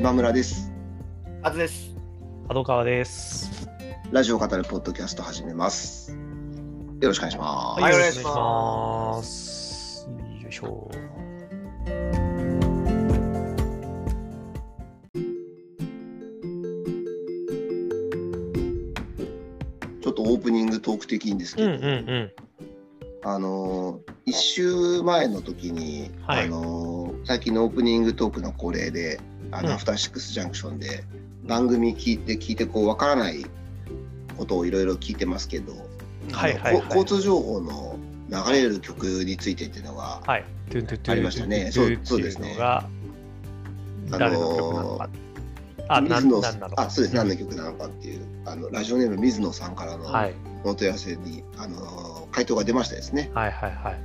今村です。あずです。角川です。ラジオを語るポッドキャスト始めます。よろしくお願いします。はいよろお願いしましくお願いします。よいしょ。ちょっとオープニングトーク的にですけど、うんうんうん。あのー一週前の時に、はいあのー最近のオープニングトークの恒例で、あの、うんアフターシックスジャンクションで番組聞いて聞いてこうわからないことをいろいろ聞いてますけど、はいはいはいこ交通情報の流れる曲についてっていうのが、ありましたねトゥントゥンそうそうですねあの。あ、水野なん。あそうです、何の曲なのかっていうあのラジオネーム水野さんからのはいお問い合わせに、あの回答が出ましたですね。はいはいはい。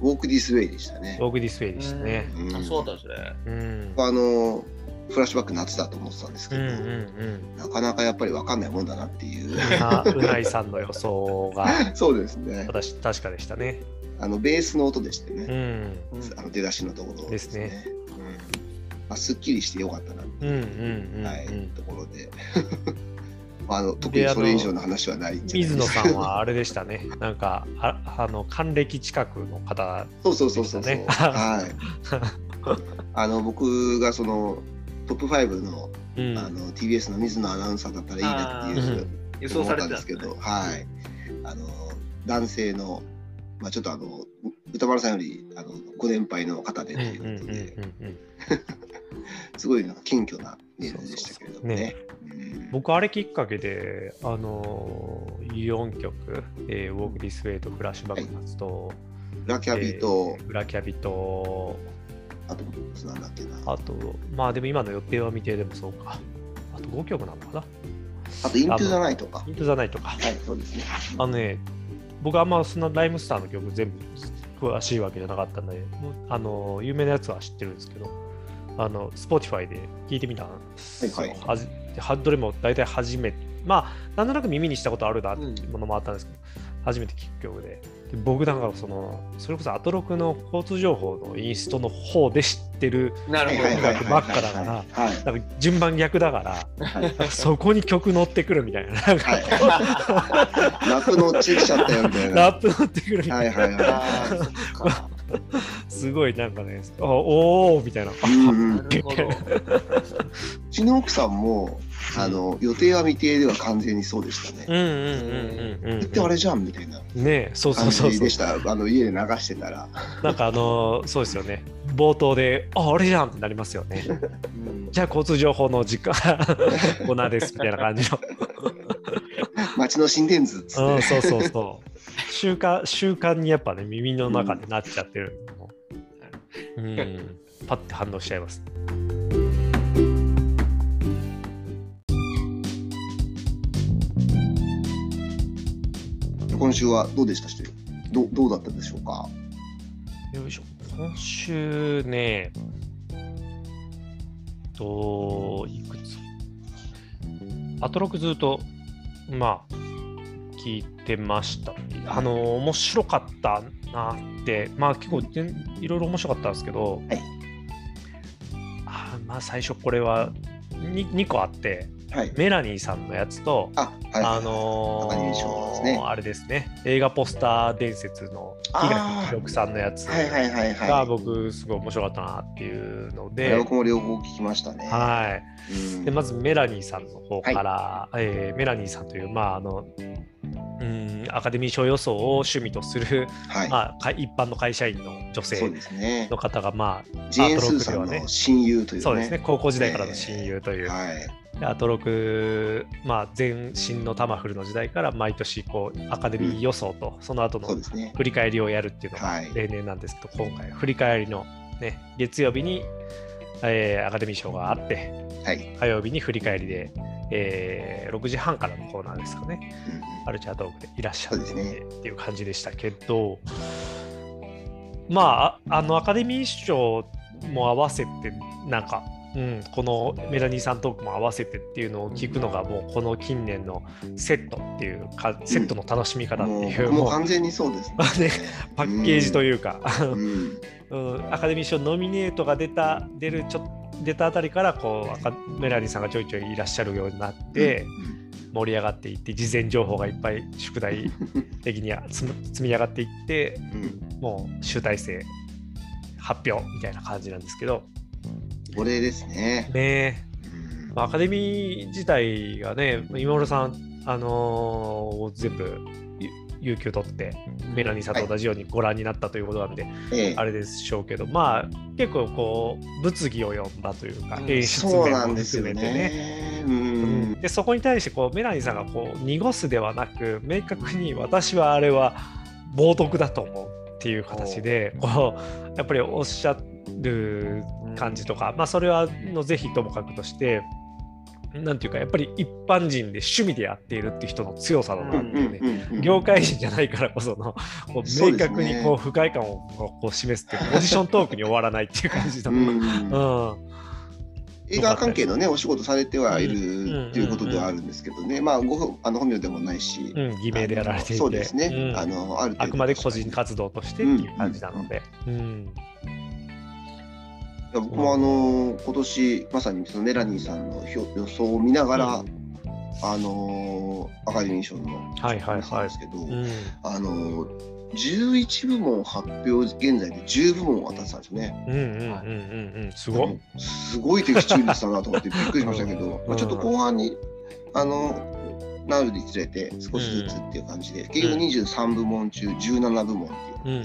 ウォーク・ディス・ウェイでしたね。オーグディスウェイでしたね。うんあ、そうだったんですね。うん。あのフラッシュバック夏だと思ってたんですけど、うんうんうん。なかなかやっぱり分かんないもんだなっていう。あうないさんの予想が そうですね。私確かでしたね。あのベースの音でしてうね、ん。あの出だしのところですね。うんまあ、すっきりしてよかったなってうんういう。ところで。まあ、あの特にそれ以上の話はない水野さんはあれでしたね。なんか、ああの、還暦近くの方。そうそうそうそうそう、はい。あの僕がそのトップ5の,、うん。あの TBS の水野アナウンサーだったらいいなっていう予想されてた。んですけど、はい。あの男性のまあちょっとあの歌丸さんよりあのご年配の方でということで、すごいなんか謙虚なメールでしたけれどもね。ね。うん。僕、あれきっかけで、あのー、4曲、えー、ウォーク・ディス・ウェイとフラッシュバック夏と、ラキャビと、えーブラキャビと、あとなんだっけな。あと、まあでも今の予定は未定でもそうか。あと5曲なのかなあとイントゥザナイトか。イント・ザ・ナイトか。はい、そうですね。あのね、僕あんまそんなライムスターの曲全部詳しいわけじゃなかったんで、あの有名なやつは知ってるんですけど、あの、Spotify で聞いてみたんですよ。はいはいはどれも大体初めて、まあ、なんとなく耳にしたことあるなっていうものもあったんですけど、初めて聞く曲で。で僕なんかその、それこそアトロクの交通情報のインストの方で知ってる、音楽ばっかだから順番逆だから、はい。そこに曲乗ってくるみたいな、なんかはい、ラップのっち来ちゃったよみたい。な。ラップ乗ってくるみたい。な。すごい。なんかね、あおーみたい。な。なるほど。うちの奥さんもあの予定は未定では完全にそうでしたね。うんうんうんうんうん。行ってあれじゃんみたいなねえそうそ感うそうそうじで。した。あの家で流してたら。なんかあのーそうですよね。冒頭で、あ、あれじゃんってなりますよね。うんじゃあ交通情報の時間、コーナーですみたいな感じの。街の心電図っつうん、って。そうそうそう。習慣、習慣にやっぱね、耳の中でなっちゃってるの。うん。パッて反応しちゃいます。今週はどうでした？しどうどうだったでしょうか？よいしょ。今週ね、と、いくつ？アトロクずっと、まあ、聞いてました。あの、面白かったなって、まあ結構全いろいろ面白かったんですけど、はいあまあ最初これは 2, 2個あって、はい。メラニーさんのやつと、あはい。あのアカデミーねあれですね、映画ポスター伝説の檜垣記録さんのやつはいはいはいがはい。僕すごい面白かったなっていうので、僕も両方聞きましたね。はい。うんでまずメラニーさんの方から、えーメラニーさんという、まああのうん、アカデミー賞予想を趣味とする、はい。まあ、か一般の会社員の女性の。方が、まあ、ジェーン・スーさんの親友というね。そうですね、高校時代からの親友という、はい。でアトロク、まあ、前身のタマフルの時代から毎年こうアカデミー予想と、その後の。振り返りをやるっていうのがはい。例年なんですけど、今回振り返りの、ね、月曜日に、えーアカデミー賞があってはい。火曜日に振り返りで、えー6時半からのコーナーですかね。うんカルチャートークでいらっしゃってね。っていう感じでしたけどまあああのアカデミー賞も合わせてなんかうん、このメラニーさんトークも合わせてっていうのを聞くのがもうこの近年のセットっていうかセットの楽しみ方ってもういう、僕ももう完全にそうです ね。パッケージというか、うん。うん、アカデミー賞ノミネートが出た出るちょっ出たあたりからこう赤メラニーさんがちょいちょいいらっしゃるようになって、盛り上がっていって事前情報がいっぱい宿題的には積み上がっていってもう集大成発表みたいな感じなんですけどこれですね。ね。うん。まあアカデミー自体がね今村さん、あのー全部ゆ有給取ってメラニーさんと同じようにご覧になったということなんで、ええ。あれでしょうけどまあ結構こう物議を呼んだというか、うん。演出面含めてね。ね。ううん。んでそこに対してこうメラニーさんがこう濁すではなく明確に私はあれは冒涜だと思うっていう形でこうやっぱりおっしゃる感じとか、まあそれはのぜひともかくとしてなんていうかやっぱり一般人で趣味でやっているっていう人の強さだなっていうね、うん業界人じゃないからこそのこう明確にこう不快感をこう示すっていう ポジショントークに終わらないっていう感じだう。な。ん。うん。映画関係のねお仕事されてはいうん。るっていうことではあるんですけどね、まあごあの本名でもないし、うん、偽名でやられていて。そうですね、うん。あのああくまで個人活動としてっていう感じなので。うんいや僕もあの今年まさにそのメラニーさんの表予想を見ながら、うん。あのアカデミー賞のはいはいはい。ですけど、うん。あの11部門発表現在で10部門当たってたんですよね。うんうんうんうんうん。すごい。すごい的中率だなと思ってびっくりしましたけど、まあ、ちょっと後半にあのなるにつれて少しずつっていう感じで、結局23部門中17部門っていう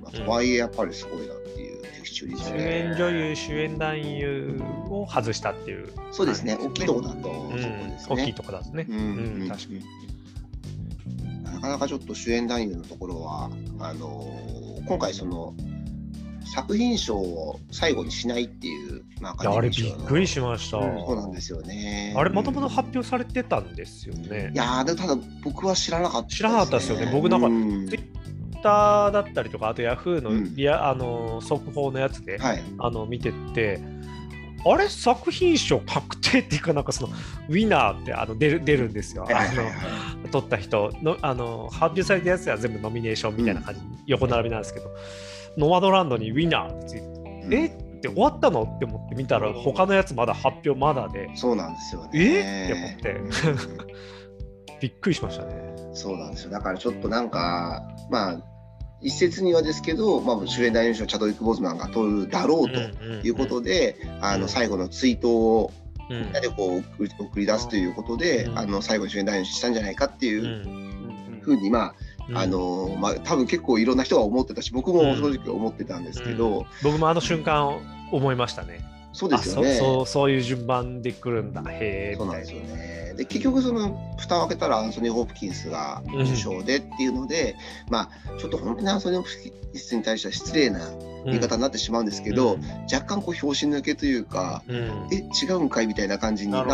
ことで、とはいえやっぱりすごいなっていう的中率主で、演女優主演男優を外したっていう。そうですね、はい。大きいとこだとそこうんですね。大きいとこだとね。うん。うん。うん。確かに。なかなかちょっと主演男優のところはあのー今回その作品賞を最後にしないっていう、まあ、いやあれびっくりしました。そうなんですよね。あれもともと発表されてたんですよねい。やーでもただ僕は知らなかった知らなかったですよね僕なんかうんツイッターだったりとか、あとヤフーのうんリア、あの速報のやつで、はい。あの見てて、あれ作品賞確定っていうかなんかそのウィナーってあの出る出るんですよ。あの取った人のあの発表されたやつは全部ノミネーションみたいな感じ、横並びなんですけど、ノマドランドにウィナーって。え？って終わったの？って思って見たら他のやつまだ発表まだで。そうなんですよね。え？って思って。うん。びっくりしましたね。そうなんですよ。だからちょっとなんか、まあ、一説にはですけど、まあ、主演男優賞チャドウィック・ボズマンが取るだろうということで、あうん。の最後の追悼をうん、みんなでこう送り出すということで、うん。あの最後に主演男優賞したんじゃないかってういうん。ふうに、まうんあ、あのまあ、多分結構いろんな人が思ってたし、僕も正直思ってたんですけど、僕もあの瞬間思いましたね。そうですよね。あそそうそういう順番で来るんだ、へえそうな。なんですよね。で結局その蓋を開けたらアンソニー・ホプキンスが受賞でっていうので、まあちょっと本当にアンソニー・ホプキンスに対しては失礼な言い方になってしまうんですけど、若干こう拍子抜けというか、うん、うんえ違うんかいみたいな感じになっ。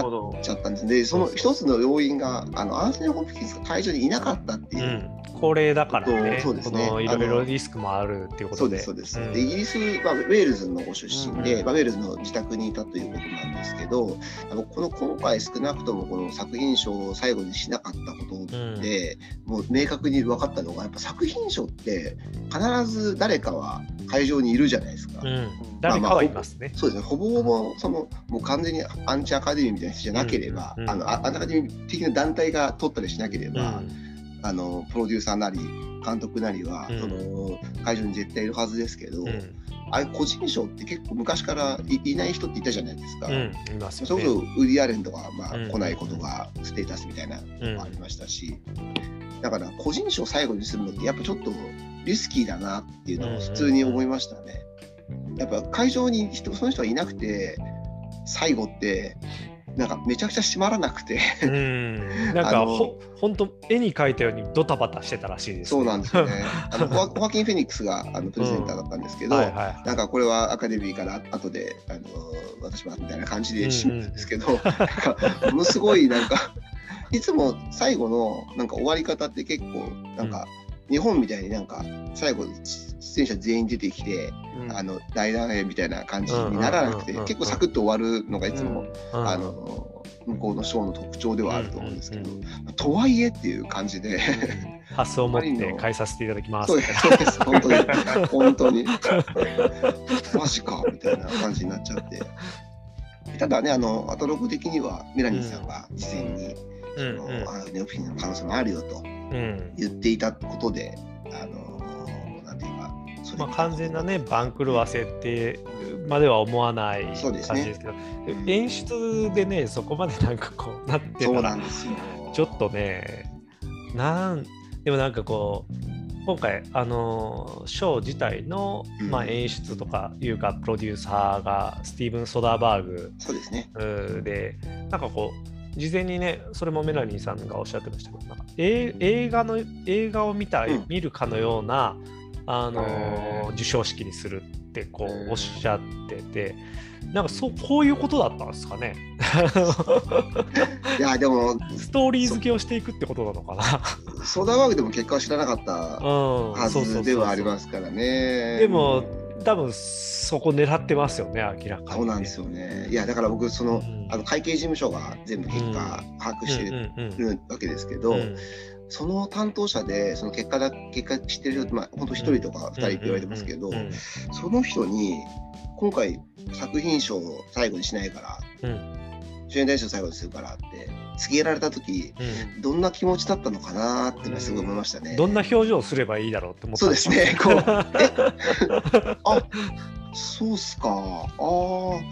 ちゃったんですでその一つの要因があのアンソニー・ホプキンスが会場にいなかったっていう。う。ん、高齢だからね、そうですね。いろいろリスクもあるっていうことで。そうですそうです、ん。でイギリス、まあ、ウェールズのご出身で、うんまあ、ウェールズの自宅にいたということなんですけどあのこの今回少なくともこの作品賞を最後にしなかったことうん。で、もう明確に分かったのがやっぱ作品賞って必ず誰かは会場にいるじゃないですか。うん、誰かはいますね。そうですね、ほぼほぼそのもう完全にアンチアカデミーみたいな人じゃなければ、うん。うんあのあアンチアカデミー的な団体が取ったりしなけれうば、ん。あのプロデューサーなり監督なりは、うん。その会場に絶対いるはずですけど、うん。ああいう個人賞って結構昔からいいない人っていたじゃないですか。うん、いますそれよね。こそウディ・アレンとか、まあうん。来ないことがステータスみたいなのもありましたし、だから個人賞最後にするのってやっぱちょっとリスキーだなっていうのを普通に思いましたね。やっぱ会場に人その人がいなくて最後ってなんかめちゃくちゃ閉まらなくて。うん、なんかほ本当絵に描いたようにドタバタしてたらしいです、そうなんですよね。あのホワホワキン・フェニックスがあのプレゼンターだったんですけど、はいはいなんかこれはアカデミーから後であの私はみたいな感じで締めたんですけど、なんかものすごいなんかいつも最後のなんか終わり方って結構なんか、日本みたいになんか最後出演者全員出てきて、あの大団円みたいな感じにならなくて、うんうん。うんうん結構サクッと終わるのがいつも、うん。あの向こうのショーの特徴ではあると思うんですけど、うんうんとはいえっていう感じで。発想を持って返させていただきます。そうです、本当に、本当に。マジかみたいな感じになっちゃって。ただね、あのアトログ的にはメラニーさんが事前に、そうんのあのネオフィンの可能性もあるよと。うん言っていたことで、あのなんていうか、まあ、完全なね番狂わせってまでは思わない感じですけど演出でねそこまでなんかこうなってそうたらなんですよ。ちょっとねなんでもなんかこう今回あのショー自体の、うん。まあ、演出とかいうかプロデューサーがスティーブン・ソダーバーグそうですね。うーでなんかこう事前にねそれもメラニーさんがおっしゃってましたけどなんかえ映画の映画を見た、うん。見るかのようなあの授賞式にするってこうおっしゃっててなんかそうこういうことだったんですかね。いや、でも、ストーリー付けをしていくってことなのかな。ソーダーでも結果は知らなかったうんはずではありますからね。でも多分そこ狙ってますよね明らかにね、そうなんですよね。いや、だから僕、その、うん。あの会計事務所が全部結果把握してるわけですけど、うんその担当者で、その結果だ、結果知ってる人、まあ、本当一人とか二人って言われてますけど、その人に、今回、作品賞を最後にしないから、うん。主演男子を最後にするからって告げられた時うんどんな気持ちだったのかなっていうのはすごい思いましたね。どんな表情をすればいいだろうって思ったそうですね。こう え？あそうっすか。ああ、うん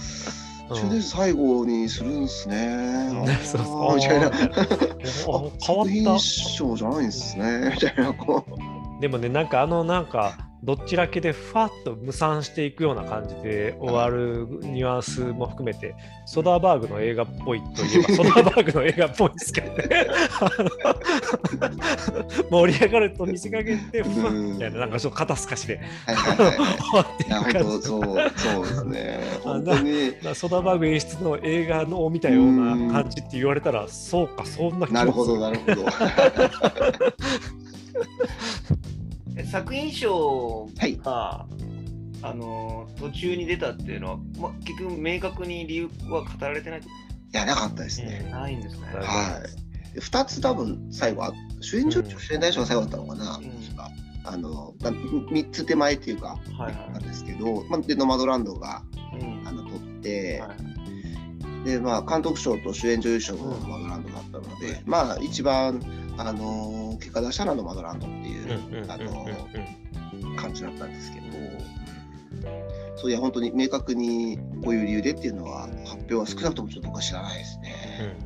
主演男子最後にするんすね。そうそうみたいな。あ変わ作品った賞じゃないんですね。みたいなこう。でもねなんかあのなんかどっちらけでふわっと無産していくような感じで終わるニュアンスも含めてソダーバーグの映画っぽいといえば ソダーバーグの映画っぽいですけどね。盛り上がると見せかけてふわっみたいななんかちょっと肩透かしで。終わっていく感じ。そうそうですね。ソダーバーグ演出の映画のを見たような感じって言われたらそうかそんな気もなるほどすなるほど。え作品賞はい。が、あの途中に出たっていうのは、ま、結局明確に理由は語られてない？いやなかったですね。ないんですね。うんはい。二つ多分最後あ主演女優うん主演男子が最後だったのかな。うん確かあのな三つ手前っていうか。はいはいなんですけど、まあ、でノマドランドがうんあの撮って、はいでまあ、監督賞と主演女優賞もノマドランドだったので、まあ一番、あのー結果出したのはノマドランドっていう、うんうんうんあのうん感じだったんですけど、そういや本当に明確にこういう理由でっていうのは発表は少なくともちょっと僕は知らないですね。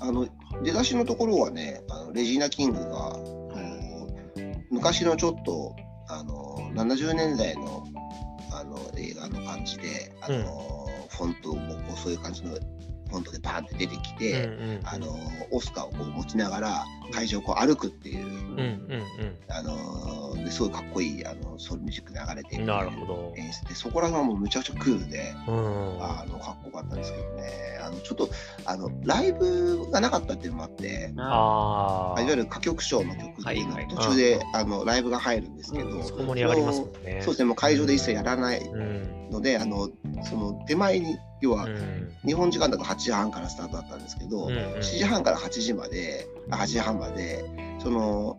あの出だしのところはねあのレジーナ・キングが、昔のちょっとあの70年代のあの映画の感じであの、フォントをこうそういう感じのフォントでバーンって出てきて、うんうんうん。あのオスカーをこう持ちながら会場をこう歩くっていう、あのですごいかっこいいあのソウルミュージック流れてうんなるほど。演出でそこらがもうむちゃくちゃクールで。うんあのかっこよかったんですけどね、あのちょっとあのライブがなかったっていうのもあって、ああ。いわゆる歌曲賞の曲っていうの途中で、あのライブが入るんですけど、うんそこ盛り上がりますもんね。そうですね、もう会場で一切やらないうん。ので、あのその手前に、要はうん日本時間だと8時半からスタートだったんですけど、うんうん7時半から8時まで、あ8時半まで、その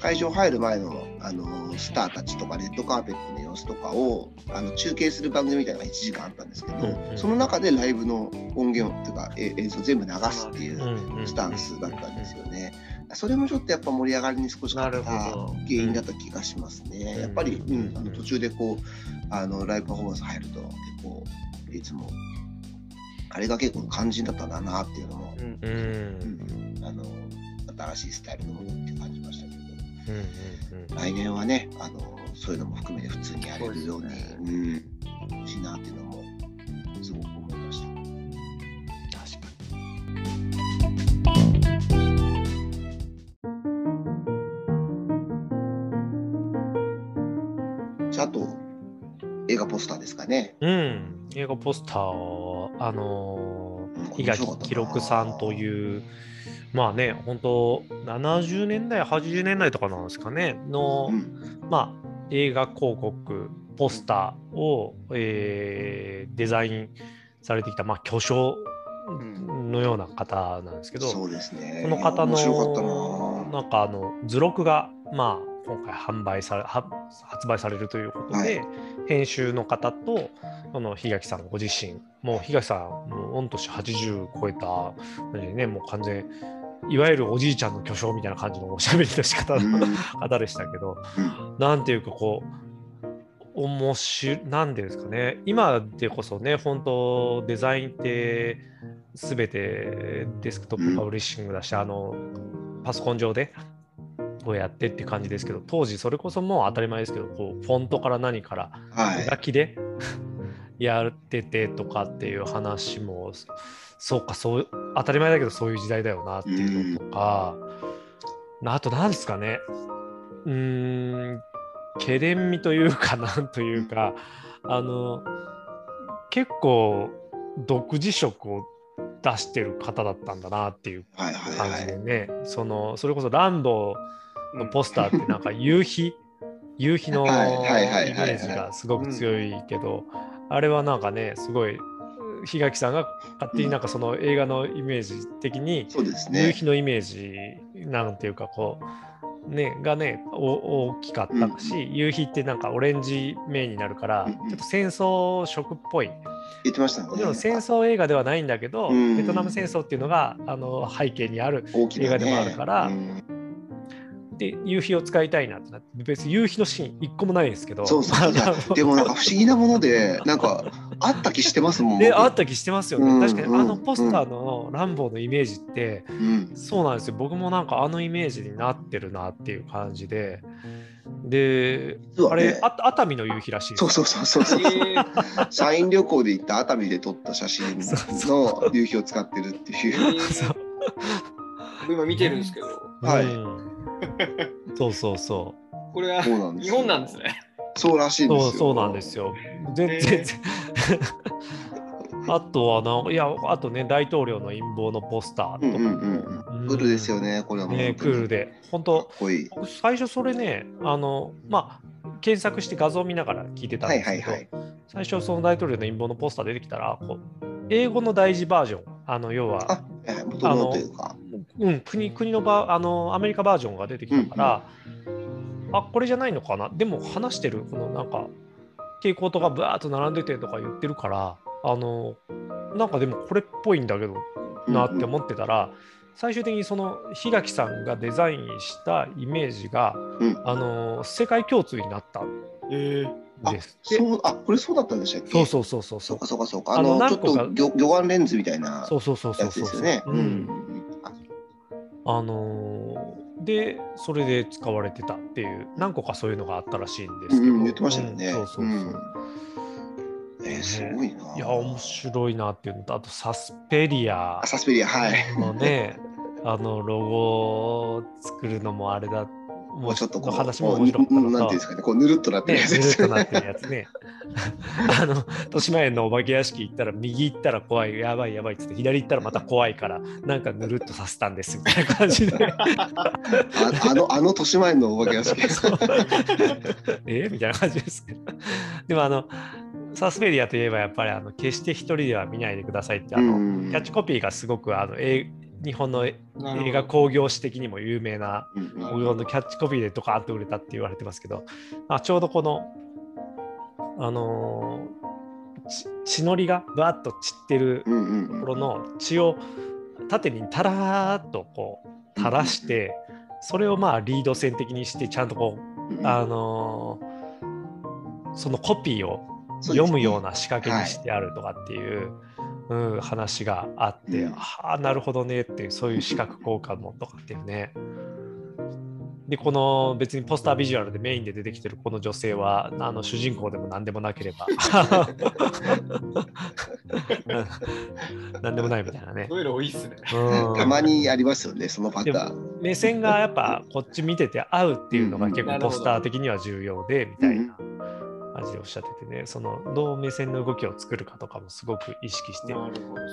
会場入る前のあのスターたちとか、レッドカーペットの様子とかをあの中継する番組みたいなのが1時間あったんですけど、うんうんその中でライブの音源というか、え映像全部流すっていうスタンスだったんですよね。それもちょっとやっぱ盛り上がりに少し欠けた原因だった気がしますね。うんやっぱり、ううんん、あの途中でこうあのライブパフォーマンス入ると結構いつもあれが結構肝心だったんだなっていうのも。うんうんあの新しいスタイルのもの来年はねあのそういうのも含めて普通にやれるようにねうん欲しいなっていうのもすごく思いました。確かじゃああと映画ポスターですかね。に。うん。映画ポスターを、あの伊垣記録さんという、まあね、本当70年代、80年代とかなんですかね、の、うんまあ、映画広告、ポスターを、えーデザインされてきた、まあ、巨匠のような方なんですけど、そうですね。その方のな。なんかあの図録が、まあ、今回販売されは発売されるということで、編集の方とその檜垣さんご自身もう檜垣さんもう御年80超えたねもう完全いわゆるおじいちゃんの巨匠みたいな感じのおしゃべりの仕方のうん。方でしたけど、うん。なんていうかこう面白いなんでですかね。今でこそね本当デザインって全てデスクトップパブリッシングだし、あのパソコン上でこうやってって感じですけど当時それこそもう当たり前ですけどこうフォントから何からはい。手書きで やっててとかっていう話もそうかそう当たり前だけどそういう時代だよなっていうのとか、あと何ですかね。うーんけれんみというかなんというかあの結構独自色を出してる方だったんだなっていうはいはい感はい。じでね、そのそれこそランボーのポスターってなんか夕日夕日のイメはいはいはいはいはい。ージがすごく強いけどあれはなんかねすごい檜垣さんが勝手になんかその映画のイメージ的にそうです夕ね日のイメージなんていうかこうねがねお大きかったし、夕日ってなんかオレンジメインになるから、うんうん。ちょっと戦争色っぽい。言ってましたねもちろん戦争映画ではないんだけど、うん。ベトナム戦争っていうのがあの背景にある映画でもあるからうんで夕日を使いたいなってなって別に夕日のシーン一個もないんですけど。そうそう でもなんか不思議なものでなんかあった気してますもん僕。であった気してますよね、うん確かにうんあのポスターのランボーのイメージって、うん。そうなんですよ。僕もなんかあのイメージになってるなっていう感じで。でね。あれあ熱海の夕日らしいそうそうそうそうそう。え。ー社員旅行で行った熱海で撮った写真の夕日を使ってるっていう。そう。僕今見てるんですけど、はい。うん そうそうそうこれは日本なんですね。そうらしいんですよ。そうそうなんですよ。全然、全然 あとはな、いや、あとね、大統領の陰謀のポスターとかも。うんうんうんうん。クールですよね、これはもう。ね、クールで。本当かっこいい。僕最初それね、あの、まあ、検索して画像を見ながら聞いてたんですけど、はいはい最初その大統領の陰謀のポスター出てきたら、こう英語の大事バージョン、あの、要は、あ、え元々というん、国国のバあのアメリカバージョンが出てきたから、あこれじゃないのかな？でも話してる。このなんか蛍光灯がブワーッと並んでてとか言ってるからあのなんかでもこれっぽいんだけどなって思ってたら、最終的にその檜垣さんがデザインしたイメージが、うん。あの世界共通になったんえー、です。ってそう、あ、これそうだったんでしたっけ？そうそうそうそうそう。そうかそうかそうか。あのあの、ちょっと魚魚眼レンズみたいなそうそうそうそやうそう。つですよね。ううんん。ああのーでそれで使われてたっていう何個かそういうのがあったらしいんですけど、うん、言ってましたよね。うんそうそうそう、んえー、すごいな。いや面白いなっていうのとあとサスペリアあサスペリア、はい。のねあのロゴを作るのもあれだもうちょっとこう、の話も面白かなんていうんですかね、こうぬるっとなってねるやつね。るっとなってるやつね あの豊島園のお化け屋敷行ったら右行ったら怖いやばいやばいっつって左行ったらまた怖いからなんかぬるっとさせたんですみたいな感じで ああの、あの豊島園のお化け屋敷。え？みたいな感じですけど。でもあの、サスペリアといえばやっぱりあの決して一人では見ないでくださいってあの、うんキャッチコピーがすごくあのえ日本の映画興行史的にも有名なうんうん。興行のキャッチコピーでドカーンと売れたって言われてますけど、あちょうどこの、あのーち血のりがバーッと散ってるところの血を縦にタラーっとこう垂らして、それをまあリード線的にしてちゃんとこううん。あのーそのコピーを読むような仕掛けにしてあるとかっていう、うん、話があって、うんああなるほどねっていうそういう視覚効果もとかっていうね。でこの別にポスタービジュアルでメインで出てきてるこの女性はあの主人公でも何でもなければうん何でもないみたいなね。そういうの多いっすね。うんたまにありますよね、そのパターン。目線がやっぱこっち見てて合うっていうのがうん結構ポスター的には重要でみたいな感じでおっしゃっててねそのどう目線の動きを作るかとかもすごく意識して。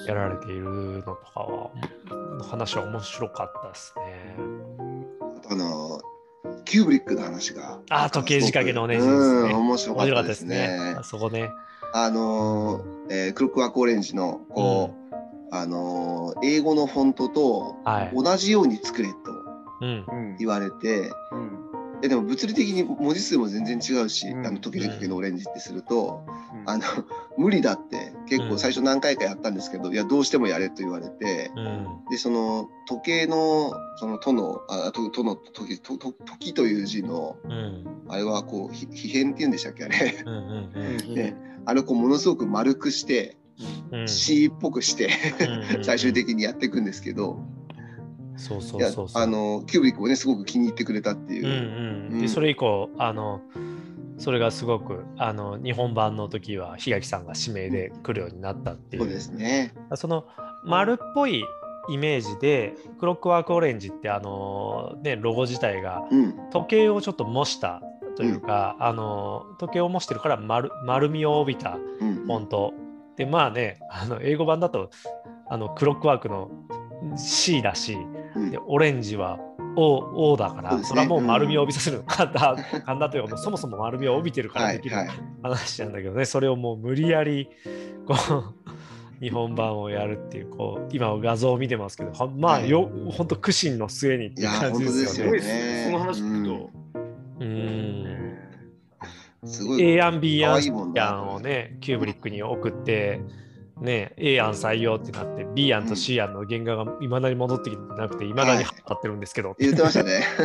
やられているのとかはの話は面白かったですね。あの、キューブリックの話が。あー時計仕掛けのねうん、面白か面白かったでったですすね。ねあ。そこね。あのー、えークロックワークオレンジの、こう、あのー、英語のフォントとはい。同じように作れとうん。うん。言われて、うん。えでも物理的に文字数も全然違うし、うん。あの時々のオレンジってすると、うん。あの無理だって結構最初何回かやったんですけど、いやどうしてもやれと言われてうん。でその時計のその「と」の「あと」との時とと「時」という字のうん。あれはこうひ皮変っていうんでしたっけあれ。うんうんうんで あれをこうものすごく丸くしてうん。C っぽくしてうん。最終的にやっていくんですけどそうそいうやそうそうあのキューブリックもねすごく気に入ってくれたっていうう。んうんうんでそれ以降あのそれがすごくあの日本版の時は檜垣さんが指名で来るようになったっていうそうですね。その丸っぽいイメージでクロックワークオレンジってあのねロゴ自体がうん。時計をちょっと模したというか、あの時計を模してるから丸丸みを帯びたうん。フォントでまあねあの英語版だとあのクロックワークの C だしうんでオレンジは O, o だからそ,、ね。れはもう丸みを帯びさせるの簡単簡単というかもうそもそも丸みを帯びてるからできるはい。はい。話なんだけどね、それをもう無理やりこう 日本版をやるっていうこう今画像を見てますけどまあはい。よ本当苦心の末にっていう感じですよね。すごいですその話聞くと。うん。すごい。A 案 B 案をねキューブリックに送ってね A 案採用ってなって B 案と C 案の原画がいまだに戻ってきてなくていまだに貼ってるんですけど、言ってましたね。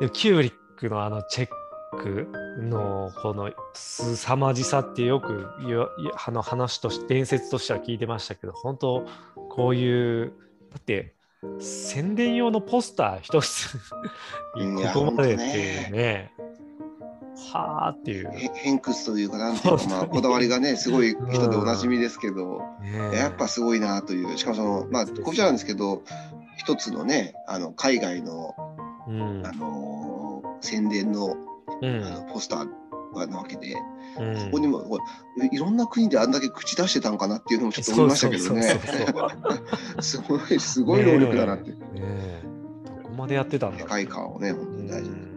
でもキューブリックのあのチェックのこのすさまじさってよくよあの話として伝説としては聞いてましたけど本当こういうだって宣伝用のポスター一つここまでっていうねはあっていう、へ偏屈というか、なんていうか、まあ、こだわりがね、すごい人でおなじみですけど、ねやっぱすごいなという、しかもその、まあ、こちらなんですけど、一つのね、あの海外の、うん。あのー宣伝のうん。あのポスターなわけで、うん。ここにもいろんな国であんだけ口出してたんかなっていうのもちょっと思いましたけどね。すごい、すごい労力だなって。ねえ。どこまでやってたんだ世界観をね、本当に大事に。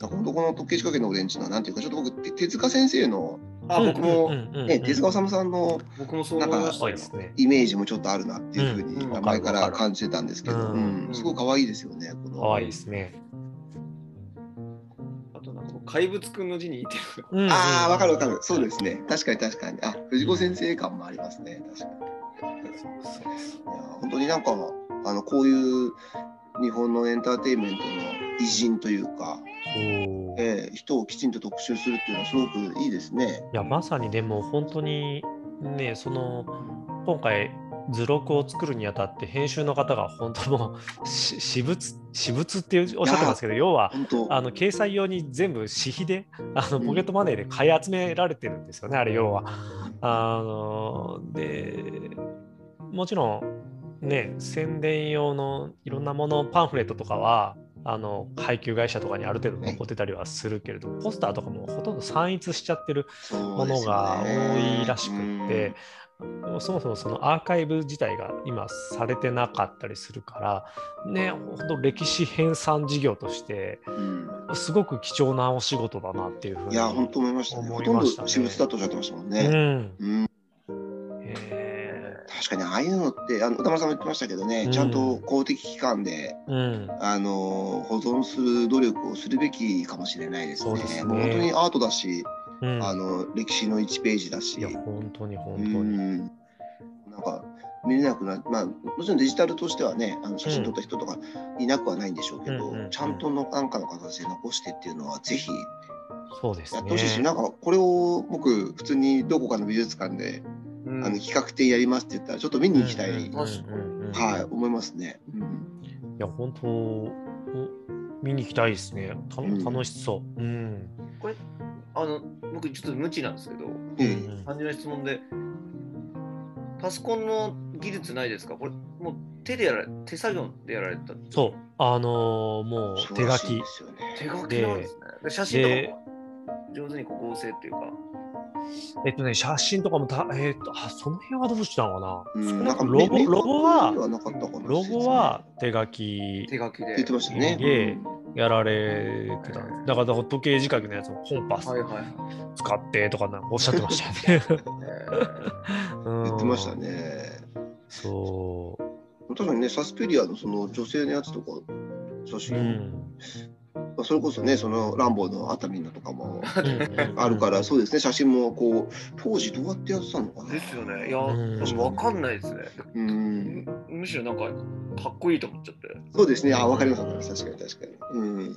うん本当この時計仕掛けのオレンジのなんていうか、ちょっと僕、て手塚先生の、あ、僕も、ね、手塚治虫さんの僕もそう思いましたよそうで。すね。イメージもちょっとあるなっていうふうに、うん前から感じてたんですけど、うんうんすごい可愛いですよね。この可愛いですね。あとなんか怪物くんの字に似てる。ああ、わかるわかる。そうす。ですね。確かに確かに。あ、藤子先生感もありますね。確かに。いや本当になんか、あの、こういう日本のエンターテインメントの偉人というか、えー人をきちんと特集するっていうのはすごくいいですね。いやまさにでも本当にねその今回図録を作るにあたって編集の方が本当もう し私物私物っておっしゃってますけど要は。あの掲載用に全部私費であのポケットマネーで買い集められてるんですよね、あれ要は。あのでもちろんね宣伝用のいろんなものパンフレットとかはあの配給会社とかにある程度残ってたりはするけれどポスターとかもほとんど散逸しちゃってるものが多いらしくって、そもそもそのアーカイブ自体が今されてなかったりするからね本当歴史編纂事業としてうん。うんすごく貴重なお仕事だなっていうふうにいや、本当思いましたね。ほとんど私物だとおっしゃってましたもんうね。ん。うん。へ確かにああいうのって、あの歌丸さんも言ってましたけどね、うん。ちゃんと公的機関で、ーうん。あの保存する努力をするべきかもしれないですね。すね。もう本当にアートだし、うん。あの歴史の1ページだし、いや本当に本う当に。ん。なんか見れなくなまあ、もちろんデジタルとしてはね、あの写真撮った人とかいなくはないんでしょうけど、ちゃんとのなんかの形で残してっていうのは、ぜひそうですやってほしいし、ねなんかこれを僕、普通にどこかの美術館で、うんあの企画展やりますって言ったら、ちょっと見に行きたい、うんうんうんうん。はい、思いますね。うん。いや本当お見に行きたいですね。たうん。楽しそう。うん。これ、あの、僕ちょっと無知なんですけど、単純な質問で、パソコンの技術ないですか？これ、もう手でやられ、手作業でやられたそう。あのーもう手書き。ね。手書きなんですね。で写真とかも上手にこう合成っていうか。えっとね写真とかもたえっとあその辺はどうしたのかな？うん、なんかロゴめロゴはめなかったかなロゴは手書き手書きで。言ってましたね。でやられてたんですだから時計仕掛けのやつもコンパスはいはいはい。使ってとかなんかおっしゃってましたよね。言 言ってました。ね。そう。確かにね、サスペリアのその女性のやつとか、写う真ん。まあそれこそね、そのランボーの熱海のとかもうんあるから、そうですね、写真もこう、当時どうやってやってたのかな。ですよね。いや、うんでもわかんないですね。うん。むむしろなんか、かっこいいと思っちゃって。そうですね、あ、わかります、わかります。確かに、確かに。うん。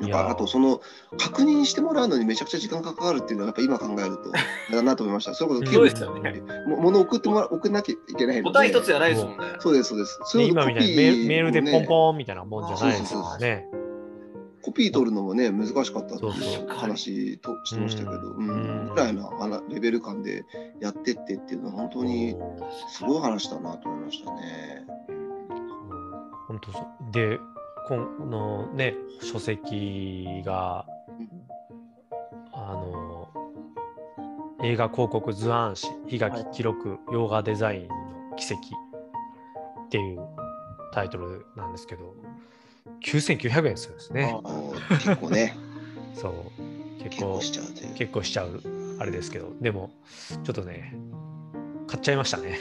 うんなんかあとその確認してもらうのにめちゃくちゃ時間かかるっていうのはやっぱ今考えるとだなと思いました。それこそうんそうですよね。も物を送ってもら送んなきゃいけないので。答え一つじゃないですもんね。そうですそうです。それを今みたいにメールメールでポンン。ポンみたいなもんじゃないですからね。コピー取るのもね難しかったっていう話としてましたけど、ううんん、ぐらいのあのレベル感でやってってっていうのは本当にすごい話だなと思いましたね。本当そう。で、このね、書籍が、あの、映画広告図案誌、悲劇記録、洋画デザインの奇跡っていうタイトルなんですけど、9900円するんですね。結構ね そう。結結構。結構しちゃうあれですけど、でも、ちょっとね、買っちゃいましたね。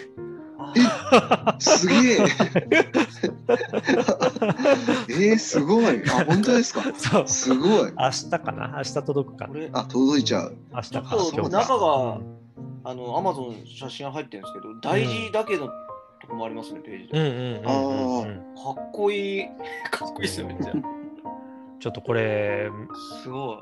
すげえ えー、すごい。あ、本当ですか？そう。すごい。明日かな？明日届くかこ。れ、あ、届いちゃう。明日か。ちょっと中がうんあの、アマゾン写真入ってるんですけど、大事だけのとこもありますね、ページで。うんうんうんうんうん。かっこいい。かっこいいですよ、めっちゃ。ちょっとこれ、すごい。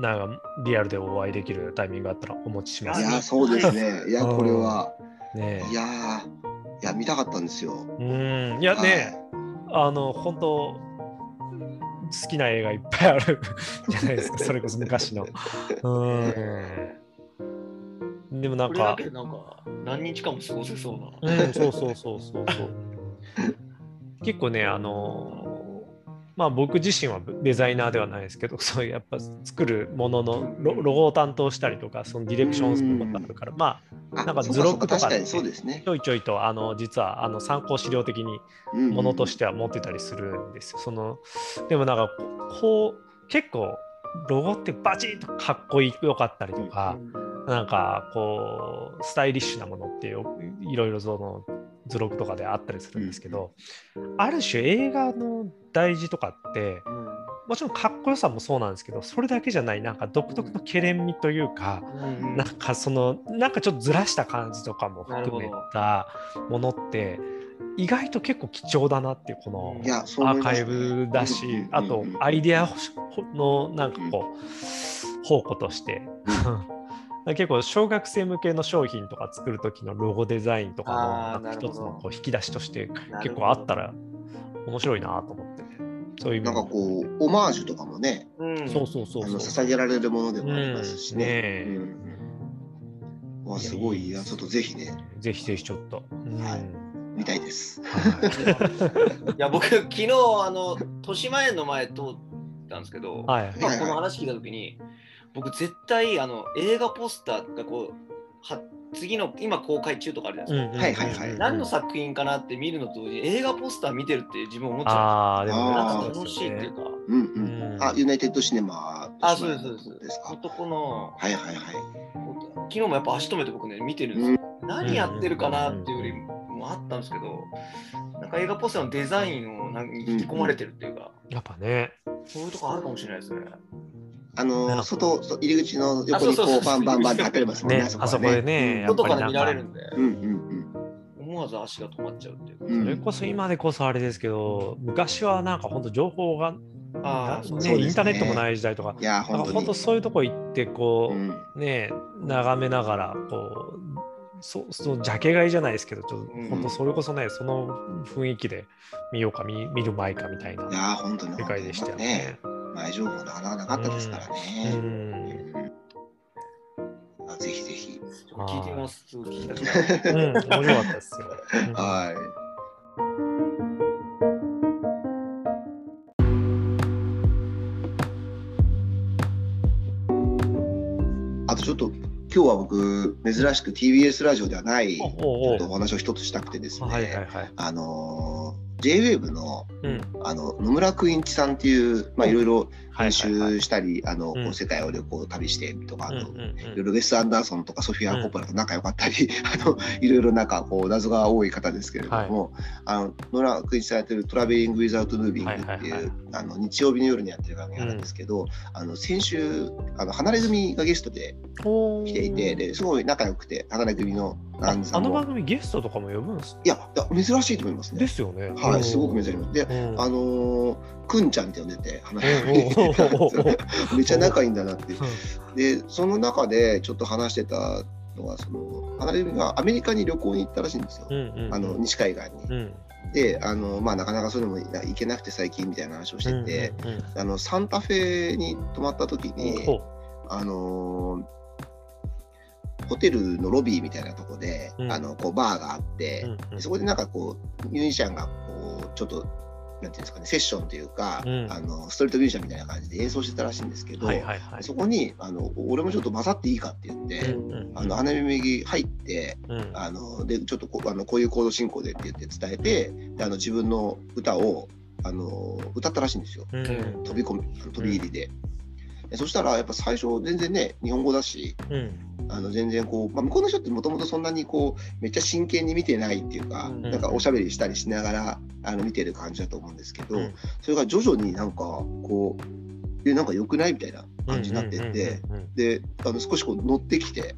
なんかリアルでお会いできるタイミングがあったらお持ちします。いや、そうですね。いや、これは。ねいやー、いや、見たかったんですよ。うん。いやね、あの、本当好きな映画いっぱいある じゃないですか、それこそ昔の。うん。でもなんかこれだけ、でなんか、何日間も過ごせそうな。うん、そうそうそうそうそう。結構ね、あのまあ僕自身はデザイナーではないですけど、そういうやっぱ作るもののロロゴを担当したりとか、そのディレクションすることがあるから、まああなんか図録とかち。ょいちょいとあの実はあの参考資料的にうんものとしては持ってたりするんですよ。そのでもなんかこう結構ロゴってバチッとかっこよかったりとか、なんかこうスタイリッシュなものってよいろいろその図録とかであったりするんですけど、ある種映画の大事とかってうんもちろんかっこよさもそうなんですけどそれだけじゃないなんか独特のけれん味というか、うんなんかそのなんかちょっとずらした感じとかも含めたものって意外と結構貴重だなっていうこのアーカイブだし、うんうんうんうんあとアイデアのなんかこう 宝庫として、結構小学生向けの商品とか作る時のロゴデザインとかの一つのこう引き出しとして結構あったら面白いなと思って。ねそういうなんかこう、オマージュとかもね、うん。そうそうそうあのそう捧げられるものでもありますしうん。ねうん。わ、すごい、いや、ちょっとぜひね、ぜひぜひちょっと、うん。はい見たいです。はい。や僕昨日あの豊島園の前通ったんですけど、はい。まあ、はいこの話聞いた時に僕絶対あの映画ポスターがこうは次の今公開中とかあるじゃないですか、はいはいはい。何の作品かなって見るのと同時に映画ポスター見てるって自分思っちゃああでも楽しいっていうか。うんう。うん。んあ、ユナイテッドシネマあそうですそうです。ですか？男の。はいはいはい。昨日もやっぱ足止めて僕ね見てるんですよ、何やってるかなっていうよりもあったんですけどなんか映画ポスターのデザインをなんかに引き込まれてるっていうか、やっぱね。そういうとこあるかもしれないですねあの、外、そ入り口の横にこう、あそうそうそうバンバンバンって貼ってありますもんね。ねあそこでねやっ外から見られるんで、うんうん思わず足が止まっちゃうっていう。それこそ今でこそあれですけど昔はなんか本当情報があーそうねインターネットもない時代とかいや、本当にか本当。そういうとこ行ってこう、うんね眺めながらこうそそのジャケ買いじゃないですけどちょっとうん本当それこそねその雰囲気で見ようか見見る前かみたいないや、本当に。世界でしたよね。ね。前情報なかなかなかったですからうね。んうんあぜひぜひ。聞いてみます。聞きたくなるうん、面白かったですよ。うんはい。あとちょっと今日は僕珍しく TBS ラジオではないちおょっとお話を一つしたくてですね、はいはいはい。あの JWAVE のうん。あの野村クインチさんっていうまあいろいろ編集したり、あの、うん。こう世界を旅行旅してとか、あの、いろいろウェス・アンダーソンとかソフィア・コッポラと仲良かったり、あのいろいろなんかこう謎が多い方ですけれども、あの野良君されてる「トラベリング・ウィザウト・ムービング」っていう、あの日曜日の夜にやってる番組なんですけど、あの先週あの離れ組がゲストで来ていてですごい仲良くて離れ組のあの番組ゲストとかも呼ぶんですいや珍しいと思いますね。ですよね。はい、すごく珍しい。で、うん。あのーくんちゃんって呼んでて、離れ組 めっちゃ仲いいんだなって。でその中でちょっと話してたのはその離れ組がアメリカに旅行に行ったらしいんですよ、うんうんうん。あの西海岸に。うん。であの、まあ、なかなかそういうのも行けなくて最近みたいな話をしてて、うんうんあのサンタフェに泊まった時うんに、ほあのーホテルのロビーみたいなとこで、うん。あのこうバーがあって、ううんうん。でそこでなんかこうミュージシャンがこうちょっとなんていうんですかねセッションというか、うん。あのストリートミュージシャンみたいな感じで演奏してたらしいんですけど、はいはいはい。そこにあの俺もちょっと混ざっていいかって言って、うんうんあの花見右入ってうん。あのでちょっとこあのこういうコード進行でって言って伝えてであの自分の歌をあの歌ったらしいんですよ。うん。飛び込み飛び入りで。でそしたらやっぱ最初全然ね日本語だしうんあの全然こう、まあ、向こうの人ってもともとそんなにこうめっちゃ真剣に見てないっていうか、うん。なんかおしゃべりしたりしながらあの見てる感じだと思うんですけど、うん。それが徐々になんかこうえなんか良くないみたいな感じになってって、であの少しこう乗ってきて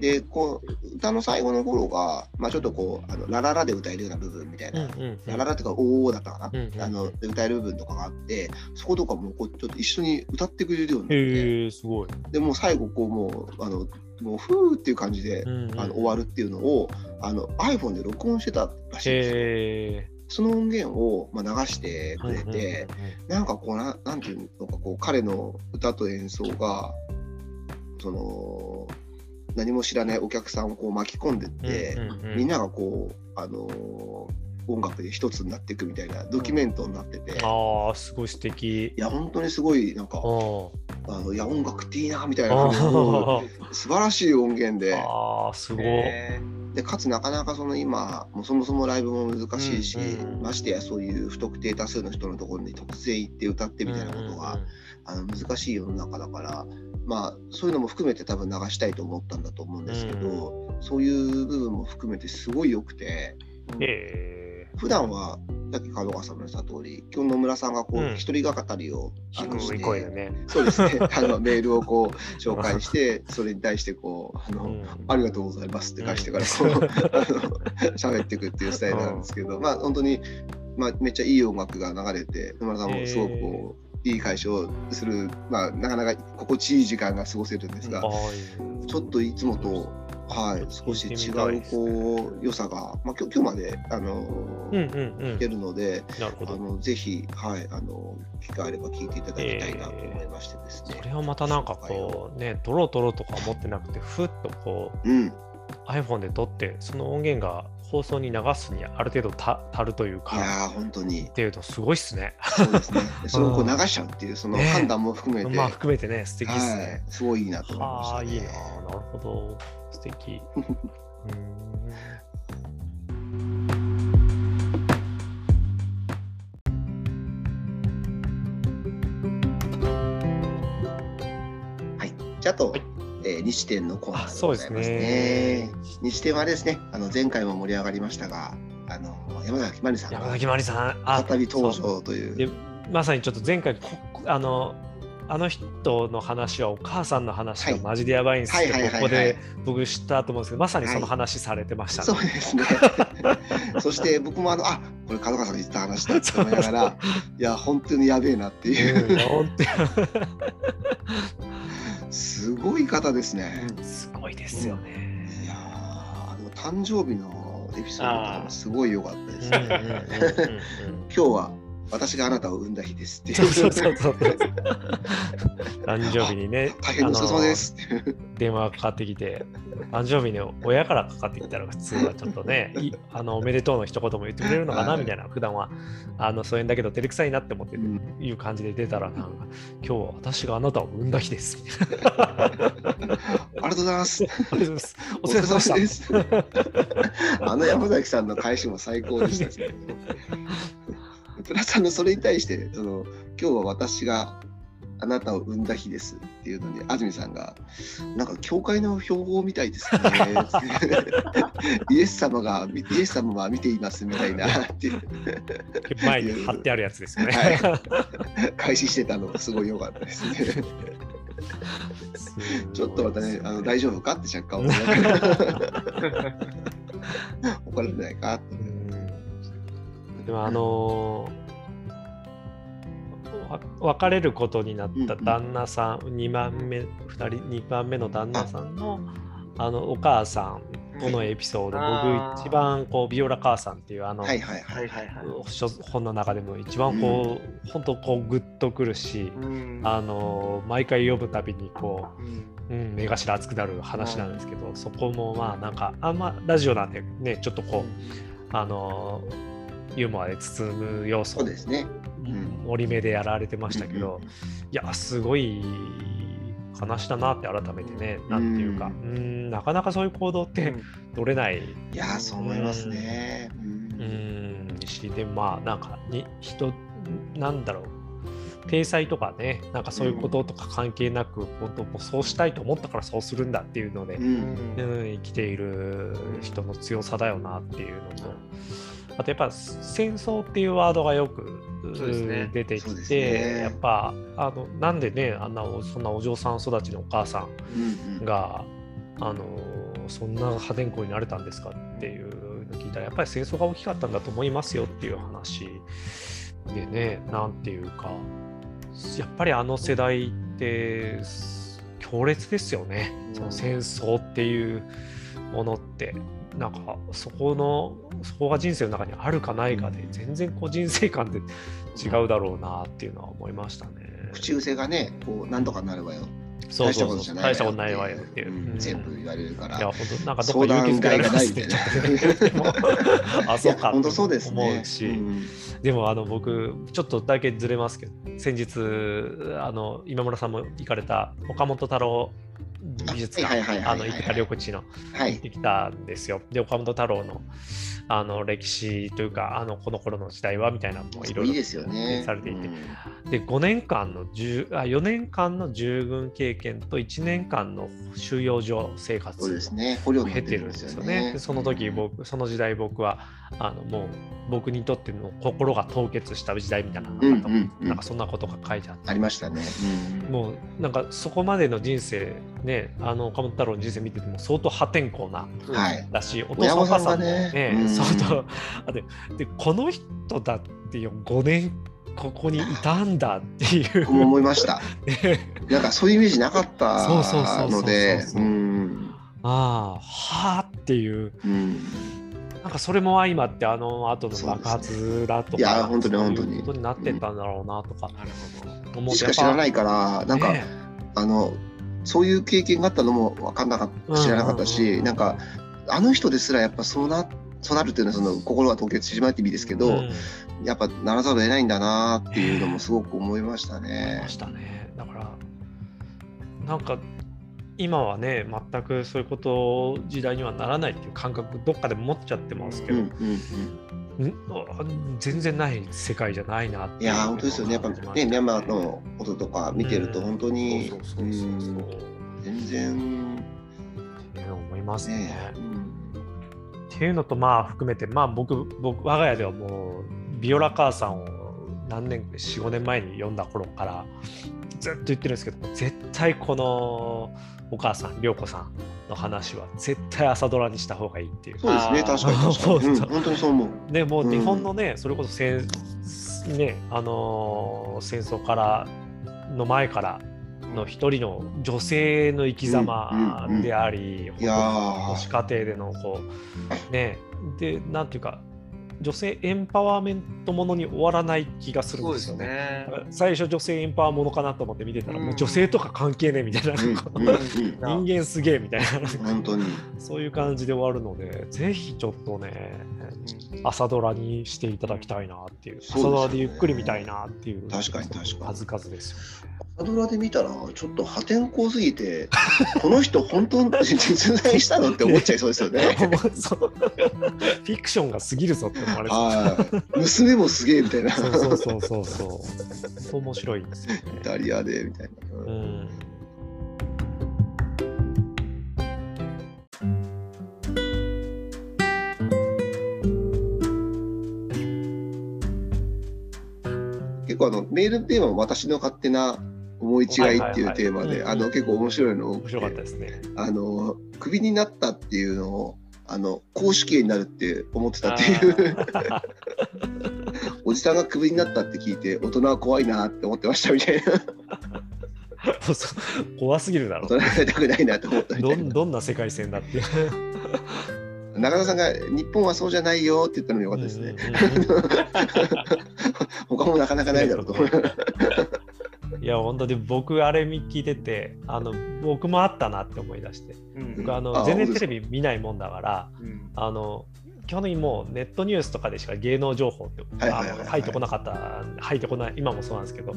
でこう歌の最後の頃が、まあ、ちょっとこうあのラララで歌えるような部分みたいな、うんうんうん。ラララっていうかおおだったかな、うんうん。あので歌える部分とかがあってそことかもこうちょっと一緒に歌ってくれるようになって、すごい。でもう最後こうもうあのもうふーっていう感じで、うんうん。あの終わるっていうのをあの iPhone で録音してたらしいんですよ。その音源を、まあ、流してくれて、うん。なんかこうななんていうのかこう彼の歌と演奏がその何も知らないお客さんをこう巻き込んでって、うんうんうん。みんながこうあの音楽で一つになっていくみたいなドキュメントになってて、いああすごい素敵。や本当にすごいなんかああのいや音楽っていいなみたいな感じ素晴らしい音源で。あーすごい。へでかつなかなかその今もうそもそもライブも難しいし、うんうんましてやそういう不特定多数の人のところに突然行って歌ってみたいなことが、あの難しい世の中だからまあそういうのも含めて多分流したいと思ったんだと思うんですけど、そういう部分も含めてすごい良くてーへえ。普段はさっき角川さんの言った通り今日野村さんがこう、うん。一人が語りをあのしてね。そうですね。あのメールをこう紹介してそれに対してこうあの、うん。ありがとうございますって返してからこう、あの喋っていくっていうスタイルなんですけど、まあ本当に、まあ、めっちゃいい音楽が流れて野村さんもすごくこう、いい解消する、まあ、なかなか心地いい時間が過ごせるんですが、あちょっといつもと、はい、少し違うこう良さが、まあ、今日今日まであの、ーうんうんうん。るので。あのぜひ、はい、あの機会あれば聞いていただきたいなと思いましてですね。それはまたなんかこうね、撮ろう撮ろうとか思ってなくて、ふっとこううん、iPhone で撮って、その音源が放送に流すにある程度た足るといういか、やー本当にっていうとすごいっすね。そうですね。で それをこう流しちゃうっていうそのね判断も含めて、まあ含めてね、素敵っすはね。い、すごいいいなと思いました、ああ、ね。いいな。なるほど。素敵。うーんはい。じゃああと、はい西店のコーナーあそうですね。西店はですね、あの前回も盛り上がりましたが、あの山崎まりさん山崎まりさん、あ再び登場という。まさにちょっと前回あのあの人の話はお母さんの話がマジでやばいんですって、はいはいはいはいここで僕知ったと思うんですけどまさにその話されてましたね。そうですね。そして僕もあのあこれ角川さんが言った話だって思いながら、いや本当にやべえなっていう、うん本すごい方ですね。すごいですよね。いやーあの誕生日のエピソードとかもすごい良かったですね。うん今日は私があなたを産んだ日ですっていそうそうそうそう。誕生日にね、大変お疲れ様です電話がかかってきて、誕生日に親からかかってきたら普通はちょっとね、いあのおめでとうの一言も言ってくれるのかなはいみたいな、普段はあのそういうんだけど照れくさいなって思ってうんいう感じで出たら、なんか今日は私があなたを産んだ日で す。ありがとうございます。お疲れ様でした。です。あの山崎さんの返しも最高でしたね。プラスあのそれに対してその今日は私があなたを産んだ日ですっていうのに安住さんがなんか教会の標語みたいですね。イエス様がイエス様は見ていますみたいなっていう。前に貼ってあるやつですよね。はい、開始してたのすごい良かったですね。ちょっとまたね、あの大丈夫かって若干思いながら怒られないかって。でもあのー、別れることになった旦那さん、うんうん、2番目2人2番目の旦那さんのあのお母さんこのエピソード、僕一番こうビオラ母さんっていうあの、はいはいはいはい、本の中でも一番こう、うん、本当こうグッとくるし、うん、あの毎回読むたびにこう、うん、目頭熱くなる話なんですけど、そこもまあなんかあんまラジオなんでねちょっとこうあのユーモアで包む要素。そうですね、うん、折り目でやられてましたけど、いやすごい話だなって改めてね、なんていうか、うん、なかなかそういう行動って取れない。いや、そう思いますね。うん、し、で、まあ、なんかに、人、なんだろう。体裁とかね、なんかそういうこととか関係なく、うん、本当もうそうしたいと思ったからそうするんだっていうので、うん、うん、生きている人の強さだよなっていうのと、あとやっぱ戦争っていうワードがよく出てきて、ね、やっぱあのなんでねあんなそんなお嬢さん育ちのお母さんが、うんうん、あのそんな破天荒になれたんですかっていうの聞いたらやっぱり戦争が大きかったんだと思いますよっていう話でねなんていうかやっぱりあの世代って強烈ですよね、その戦争っていうものってなんかそこのそこが人生の中にあるかないかで全然こう人生観で違うだろうなっていうのは思いましたね。口癖がねこう何とかなるわよそうそうそう大したことないわよっていう、うん、全部言われるから。いや、本当なんかどこか勇気づけられますね。あ、そうか。本当そうですね。思うし、うん、でもあの僕ちょっとだけずれますけど、先日あの今村さんも行かれた岡本太郎美術館、あの行ってた両口の、はい、行ってきたんですよ。で、岡本太郎のあの歴史というか、あのこの頃の時代はみたいなのもいろいろされていて、で5年間の10あ4年間の従軍経験と1年間の収容所生活を経てるんですよね。その時僕、その時代僕はあのもう僕にとっての心が凍結した時代みたいな、なんかそんなことが書いてあって。ありましたね。うん、もうなんかそこまでの人生ね、あの岡本太郎の人生見てても相当破天荒な、はい、だし、お父さんお母さんもね、ねうん、相当あででこの人だっていう5年ここにいたんだっていう。思いました。なんかそういうイメージなかったので、ああ、はあっていう。うんなんかそれも相まってあの後の爆発だとか、ね、いや本当に本当に。ことになってたんだろうなとか、うん、しか知らないからなんか、ね、あのそういう経験があったのも分かんなかった知らなかったし、なんかあの人ですらやっぱそうなそうなるっていうのはその心が凍結してしまうって意味ですけど、うん、やっぱならざるを得ないんだなっていうのもすごく思いましたね。ましたね。だからなんか今はね全くそういうこと時代にはならないっていう感覚どっかで持っちゃってますけど、うんうんうん、全然ない世界じゃないなっていや本当ですよね。やっぱねミャンマーのこととか見てると本当に全然。って思いますね。ねうん、っていうのとまあ含めてまあ僕僕我が家ではもうビオラ母さんを何年45年前に読んだ頃からずっと言ってるんですけど絶対このお母さん涼子さんの話は絶対朝ドラにした方がいいっていう。そうですね確かに確かに、うん、本当にそう思う。でもう日本のね、うん、それこそ戦,、ねあのー、戦争からの前からの一人の女性の生き様であり、うんうんうん、母子家庭でのこうねでなんていうか女性エンパワーメントものに終わらない気がするんですよね。ね。最初女性エンパワーものかなと思って見てたら、うん、もう女性とか関係ねえみたいな、うん、人間すげえみたいな。本当に。そういう感じで終わるのでぜひちょっとね朝ドラにしていただきたいなっていう、朝ドラでゆっくり見たいなっていう。確かに確かに。数々ですよ。ね。朝ドラで見たら、ちょっと破天荒すぎて、この人、本当に実在したのって思っちゃいそうですよね。フィクションが過ぎるぞって思われてはい。娘もすげえみたいな。そうそうそうそう面白いんですよね。イタリアでみたいな。ううんん。結構あのメールテーマは私の勝手な思い違いっていうテーマで、あの結構面白いの多面く白かってたですね。あのクビになったっていうのをあの公主刑になるって思ってたっていう。あ おじさんがクビになったって聞いて大人は怖いなって思ってましたみたいな。ーそう。怖すぎるだろ。大人になりたくないなって思ったみたどいな。んどんな世界線だって。中田さんが「日本はそうじゃないよ」って言ったのもよかったですね、他もなかなかないだろうと思う いや本当に僕あれ聞いててあの僕もあったなって思い出して。うん。僕ああの全然テレビ見ないもんだからうん。あの基本的にもうネットニュースとかでしか芸能情報ってはいはいはいはい。あの入ってこなかった入ってこない今もそうなんですけど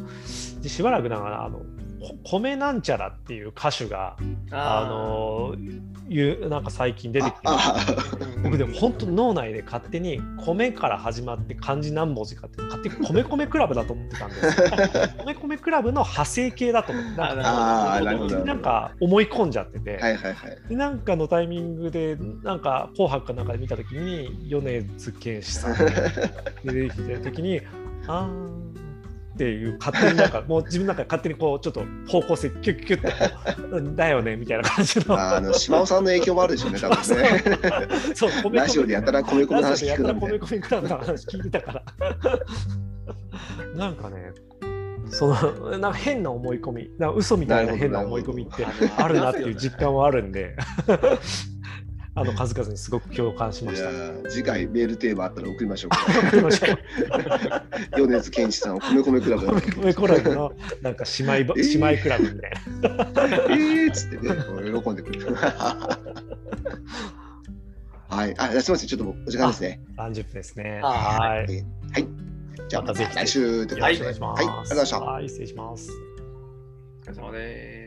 でしばらくながらあのこ米なんちゃらっていう歌手があのいうなんか最近出てきてああ。僕でも本当脳内で勝手に米から始まって漢字何文字かって勝手に米米クラブだと思ってたんで 米米クラブの派生系だと思ってなんか思い込んじゃってて、はいはいなんかのタイミングでなんか「紅白」かなんかで見た時に米津玄師さんが出てきてる 時にあーっていう勝手になんか もう自分の中で勝手にこうちょっと方向性キュッキュッてこうだよねみたいな感じの。ああの島尾さんの影響もあるでしょうね 多分ね。そうラジオでやたら米米の話聞くラのみたら米米クラブの話聞いてたから。なんかねそのなんか変な思い込み。なんか嘘みたいな変な思い込みってあるなっていう実感はあるんであの数々にすごく共感しました。ー次回メールテーマあったら送りましょうか送りましょう 米津玄師さんを米米クラブで米クラブのなんか姉妹ばえー姉妹クラブみたいな。えーっつってね喜んでくれる はいあすみませんちょっともうお時間ですね30分ですね。あはい。はいじゃあまた来週ということでよろしくお願いします。はいありがとうございましたはい、失礼します。お疲れ様です。